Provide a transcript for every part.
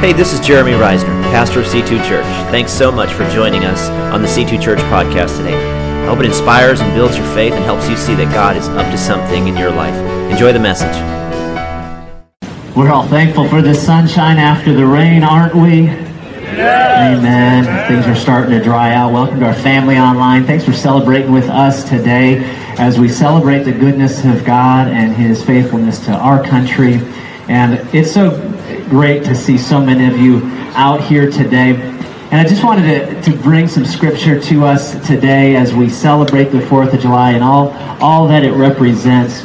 Hey, this is Jeremy Reisner, pastor of C2 Church. Thanks so much for joining us on the C2 Church podcast today. I hope it inspires and builds your faith and helps you see that God is up to something in your life. Enjoy the message. We're all thankful for the sunshine after the rain, aren't we? Amen. Things are starting to dry out. Welcome to our family online. Thanks for celebrating with us today as we celebrate the goodness of God and His faithfulness to our country. And it's so great to see so many of you out here today. And I just wanted to, to bring some scripture to us today as we celebrate the 4th of July and all, all that it represents.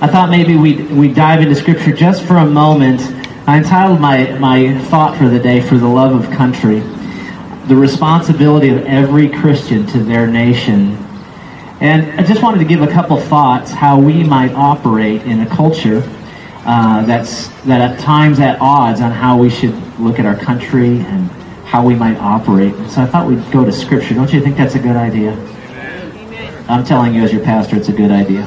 I thought maybe we'd, we'd dive into scripture just for a moment. I entitled my, my thought for the day, For the Love of Country, the responsibility of every Christian to their nation. And I just wanted to give a couple thoughts how we might operate in a culture uh, that's that at times at odds on how we should look at our country and how we might operate. So I thought we'd go to Scripture. Don't you think that's a good idea? Amen. I'm telling you, as your pastor, it's a good idea.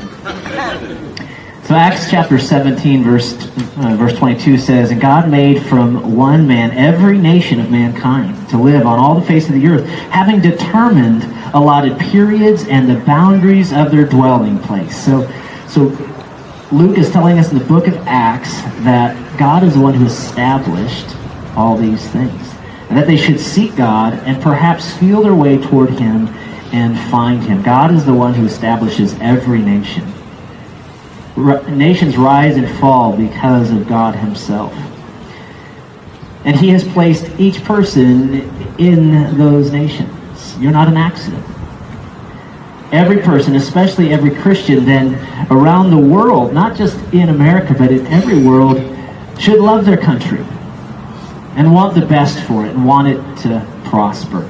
So Acts chapter 17, verse uh, verse 22 says, "And God made from one man every nation of mankind to live on all the face of the earth, having determined allotted periods and the boundaries of their dwelling place." So, so Luke is telling us in the book of Acts that God is the one who established all these things. And that they should seek God and perhaps feel their way toward Him and find Him. God is the one who establishes every nation. Nations rise and fall because of God Himself. And He has placed each person in those nations. You're not an accident every person, especially every Christian, then around the world, not just in America, but in every world, should love their country and want the best for it and want it to prosper.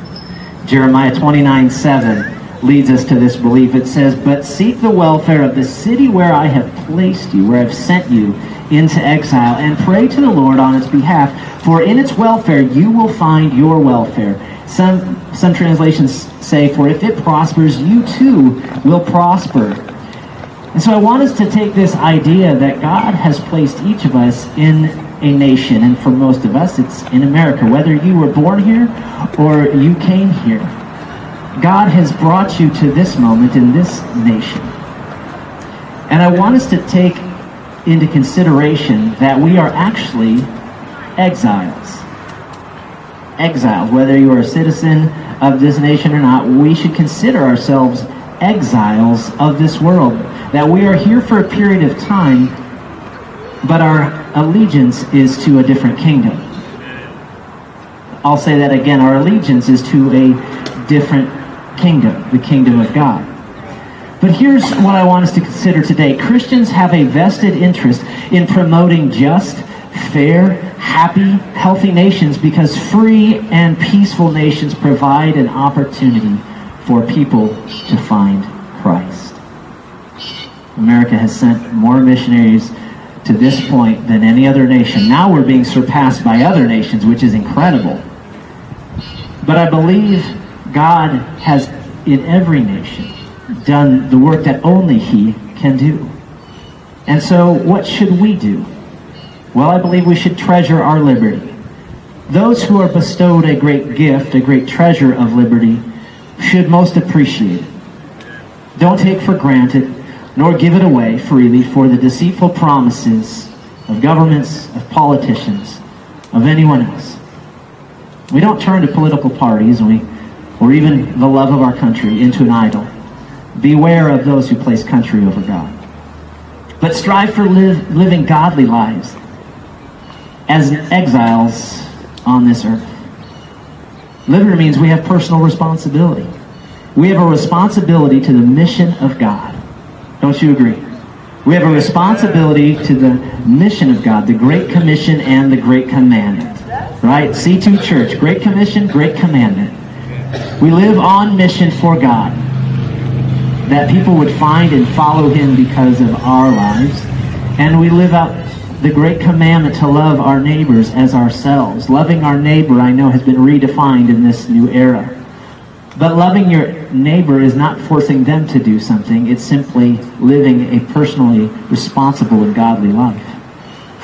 Jeremiah 29 7 leads us to this belief. It says, But seek the welfare of the city where I have placed you, where I've sent you into exile, and pray to the Lord on its behalf, for in its welfare you will find your welfare. Some, some translations say, For if it prospers, you too will prosper. And so I want us to take this idea that God has placed each of us in a nation, and for most of us, it's in America. Whether you were born here or you came here, God has brought you to this moment in this nation. And I want us to take into consideration that we are actually exiles exiled. Whether you are a citizen of this nation or not, we should consider ourselves exiles of this world. That we are here for a period of time, but our allegiance is to a different kingdom. I'll say that again. Our allegiance is to a different kingdom, the kingdom of God. But here's what I want us to consider today. Christians have a vested interest in promoting just, fair, happy, healthy nations because free and peaceful nations provide an opportunity for people to find Christ. America has sent more missionaries to this point than any other nation. Now we're being surpassed by other nations, which is incredible. But I believe God has, in every nation, done the work that only He can do. And so, what should we do? Well, I believe we should treasure our liberty. Those who are bestowed a great gift, a great treasure of liberty, should most appreciate it. Don't take for granted, nor give it away freely for the deceitful promises of governments, of politicians, of anyone else. We don't turn to political parties we, or even the love of our country into an idol. Beware of those who place country over God. But strive for live, living godly lives as exiles on this earth. Liberty means we have personal responsibility. We have a responsibility to the mission of God. Don't you agree? We have a responsibility to the mission of God, the Great Commission and the Great Commandment. Right? C2 Church, Great Commission, Great Commandment. We live on mission for God. That people would find and follow Him because of our lives. And we live out the great commandment to love our neighbors as ourselves. Loving our neighbor, I know, has been redefined in this new era. But loving your neighbor is not forcing them to do something. It's simply living a personally responsible and godly life.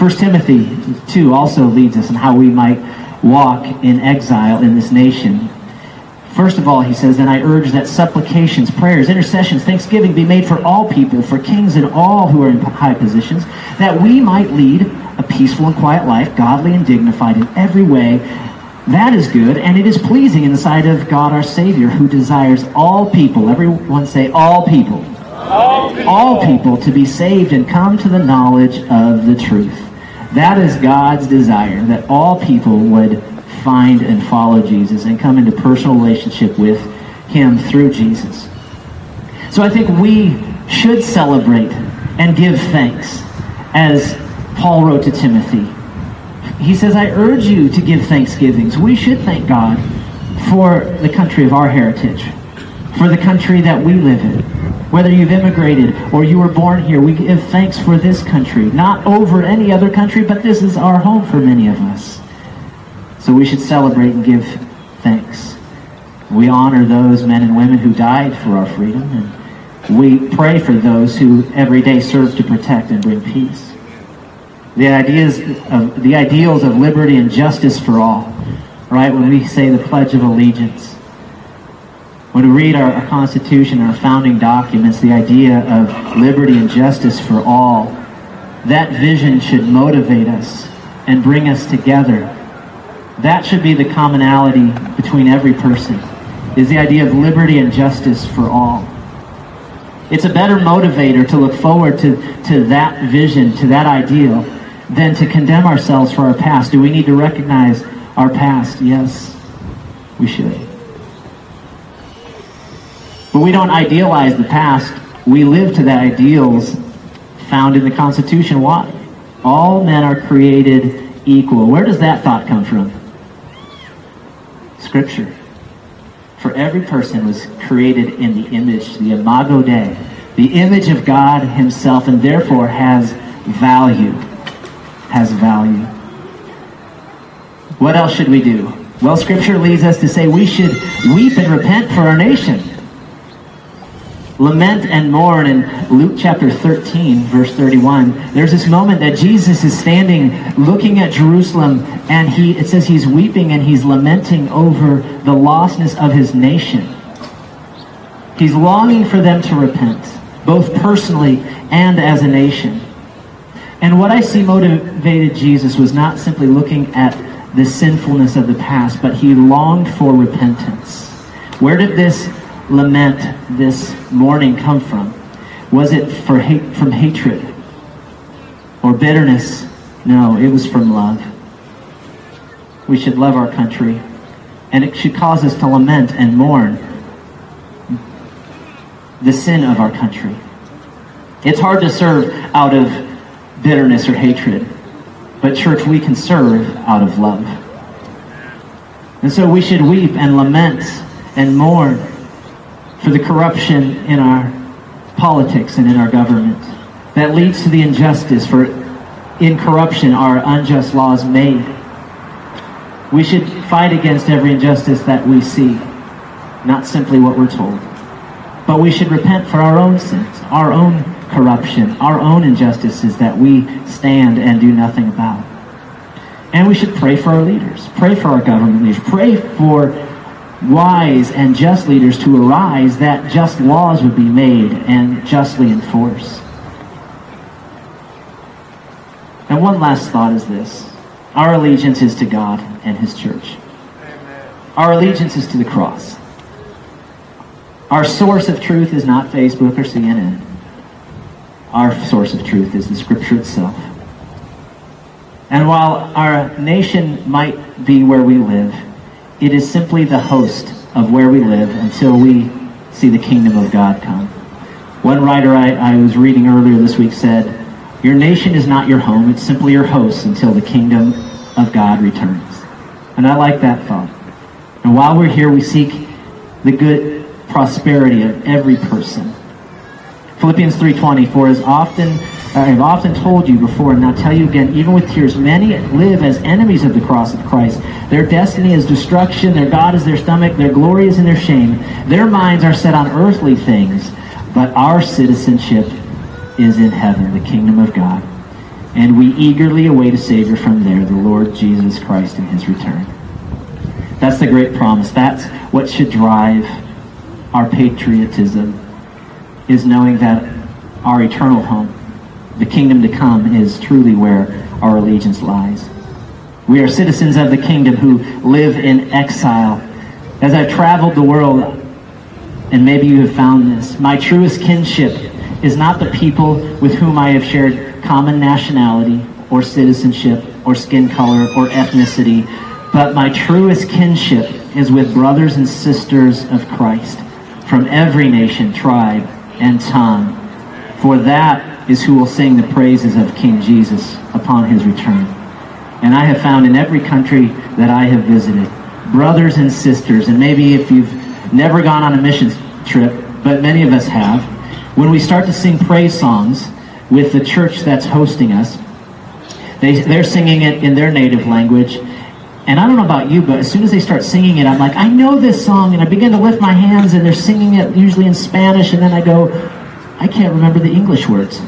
1 Timothy 2 also leads us in how we might walk in exile in this nation. First of all, he says, And I urge that supplications, prayers, intercessions, thanksgiving be made for all people, for kings and all who are in high positions, that we might lead a peaceful and quiet life, godly and dignified in every way. That is good, and it is pleasing in the sight of God our Savior, who desires all people, everyone say, all people, All people. all people to be saved and come to the knowledge of the truth. That is God's desire, that all people would find and follow Jesus and come into personal relationship with him through Jesus. So I think we should celebrate and give thanks as Paul wrote to Timothy. He says, I urge you to give thanksgivings. We should thank God for the country of our heritage, for the country that we live in. Whether you've immigrated or you were born here, we give thanks for this country. Not over any other country, but this is our home for many of us. So we should celebrate and give thanks. We honor those men and women who died for our freedom, and we pray for those who every day serve to protect and bring peace. The ideas of the ideals of liberty and justice for all, right? When we say the Pledge of Allegiance, when we read our, our Constitution, our founding documents, the idea of liberty and justice for all, that vision should motivate us and bring us together. That should be the commonality between every person, is the idea of liberty and justice for all. It's a better motivator to look forward to, to that vision, to that ideal, than to condemn ourselves for our past. Do we need to recognize our past? Yes, we should. But we don't idealize the past. We live to the ideals found in the Constitution. Why? All men are created equal. Where does that thought come from? Scripture. For every person was created in the image, the imago Dei, the image of God himself, and therefore has value. Has value. What else should we do? Well, Scripture leads us to say we should weep and repent for our nation. Lament and mourn in Luke chapter 13, verse 31. There's this moment that Jesus is standing looking at Jerusalem and he it says he's weeping and he's lamenting over the lostness of his nation. He's longing for them to repent, both personally and as a nation. And what I see motivated Jesus was not simply looking at the sinfulness of the past, but he longed for repentance. Where did this lament, this mourning come from? Was it for hate, from hatred or bitterness? No, it was from love. We should love our country, and it should cause us to lament and mourn the sin of our country. It's hard to serve out of bitterness or hatred, but church, we can serve out of love. And so we should weep and lament and mourn for the corruption in our politics and in our government that leads to the injustice for in corruption are unjust laws made. We should fight against every injustice that we see, not simply what we're told. But we should repent for our own sins, our own corruption, our own injustices that we stand and do nothing about. And we should pray for our leaders, pray for our government leaders, pray for wise and just leaders to arise that just laws would be made and justly enforced. And one last thought is this. Our allegiance is to God and His church. Our allegiance is to the cross. Our source of truth is not Facebook or CNN. Our source of truth is the Scripture itself. And while our nation might be where we live, it is simply the host of where we live until we see the kingdom of God come. One writer I, I was reading earlier this week said, Your nation is not your home, it's simply your host until the kingdom of God returns. And I like that thought. And while we're here, we seek the good prosperity of every person. Philippians 3.20, For as often Uh, I have often told you before, and now tell you again, even with tears, many live as enemies of the cross of Christ. Their destiny is destruction, their God is their stomach, their glory is in their shame. Their minds are set on earthly things, but our citizenship is in heaven, the kingdom of God. and we eagerly await a Savior from there, the Lord Jesus Christ in his return. That's the great promise. That's what should drive our patriotism, is knowing that our eternal home, the kingdom to come, is truly where our allegiance lies. We are citizens of the kingdom who live in exile. As I've traveled the world, and maybe you have found this, my truest kinship is not the people with whom I have shared common nationality or citizenship or skin color or ethnicity, but my truest kinship is with brothers and sisters of Christ from every nation, tribe, and tongue. For that is who will sing the praises of King Jesus upon his return. And I have found in every country that I have visited, brothers and sisters, and maybe if you've never gone on a mission trip, but many of us have, when we start to sing praise songs with the church that's hosting us, they, they're singing it in their native language. And I don't know about you, but as soon as they start singing it, I'm like, I know this song. And I begin to lift my hands, and they're singing it usually in Spanish. And then I go, I can't remember the English words.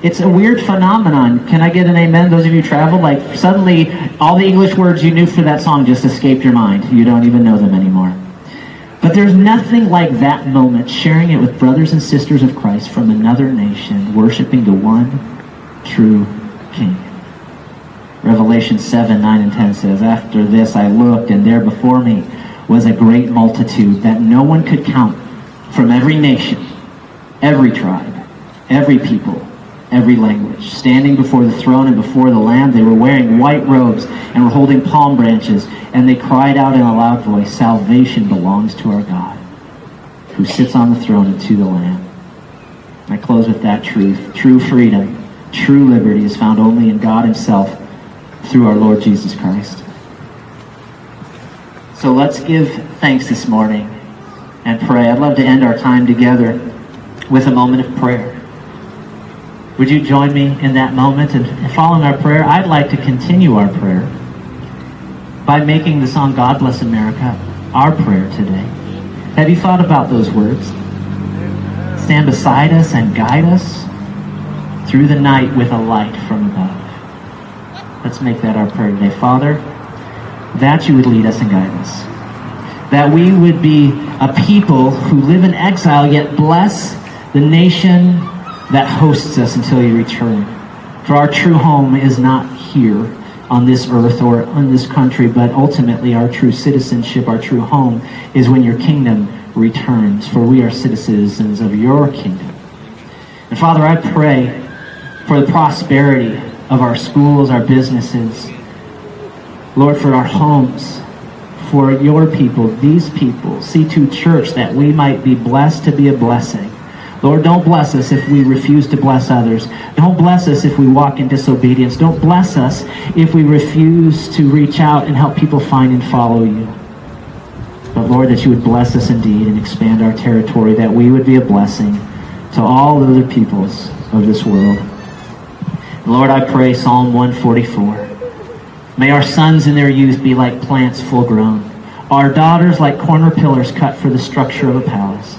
It's a weird phenomenon. Can I get an amen? Those of you who travel, like suddenly all the English words you knew for that song just escaped your mind. You don't even know them anymore. But there's nothing like that moment, sharing it with brothers and sisters of Christ from another nation, worshiping the one true King. Revelation 7, 9, and 10 says, After this I looked, and there before me was a great multitude that no one could count from every nation, every tribe, every people, every language. Standing before the throne and before the Lamb, they were wearing white robes and were holding palm branches, and they cried out in a loud voice, Salvation belongs to our God, who sits on the throne and to the Lamb. I close with that truth. True freedom, true liberty is found only in God himself through our Lord Jesus Christ. So let's give thanks this morning and pray. I'd love to end our time together with a moment of prayer. Would you join me in that moment? And following our prayer, I'd like to continue our prayer by making the song God Bless America our prayer today. Have you thought about those words? Stand beside us and guide us through the night with a light from above. Let's make that our prayer today. Father, that you would lead us and guide us. That we would be a people who live in exile yet bless the nation that hosts us until you return. For our true home is not here on this earth or in this country, but ultimately our true citizenship, our true home, is when your kingdom returns. For we are citizens of your kingdom. And Father, I pray for the prosperity of our schools, our businesses, Lord, for our homes, for your people, these people, C2 Church, that we might be blessed to be a blessing. Lord, don't bless us if we refuse to bless others. Don't bless us if we walk in disobedience. Don't bless us if we refuse to reach out and help people find and follow you. But Lord, that you would bless us indeed and expand our territory, that we would be a blessing to all other peoples of this world. Lord, I pray Psalm 144. May our sons in their youth be like plants full grown, our daughters like corner pillars cut for the structure of a palace.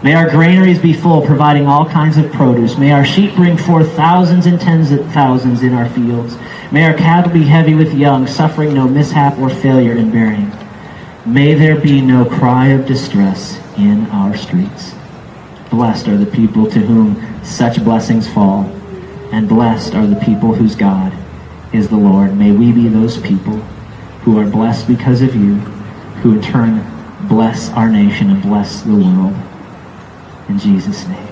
May our granaries be full, providing all kinds of produce. May our sheep bring forth thousands and tens of thousands in our fields. May our cattle be heavy with young, suffering no mishap or failure in bearing. May there be no cry of distress in our streets. Blessed are the people to whom such blessings fall, and blessed are the people whose God is the Lord. May we be those people who are blessed because of you, who in turn bless our nation and bless the world. In Jesus' name.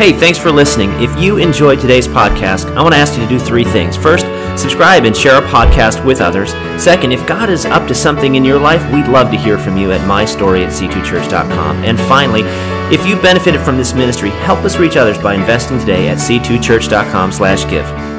Hey, thanks for listening. If you enjoyed today's podcast, I want to ask you to do three things. First, subscribe and share our podcast with others. Second, if God is up to something in your life, we'd love to hear from you at mystory at c2church.com. And finally, if you benefited from this ministry, help us reach others by investing today at c2church.com slash give.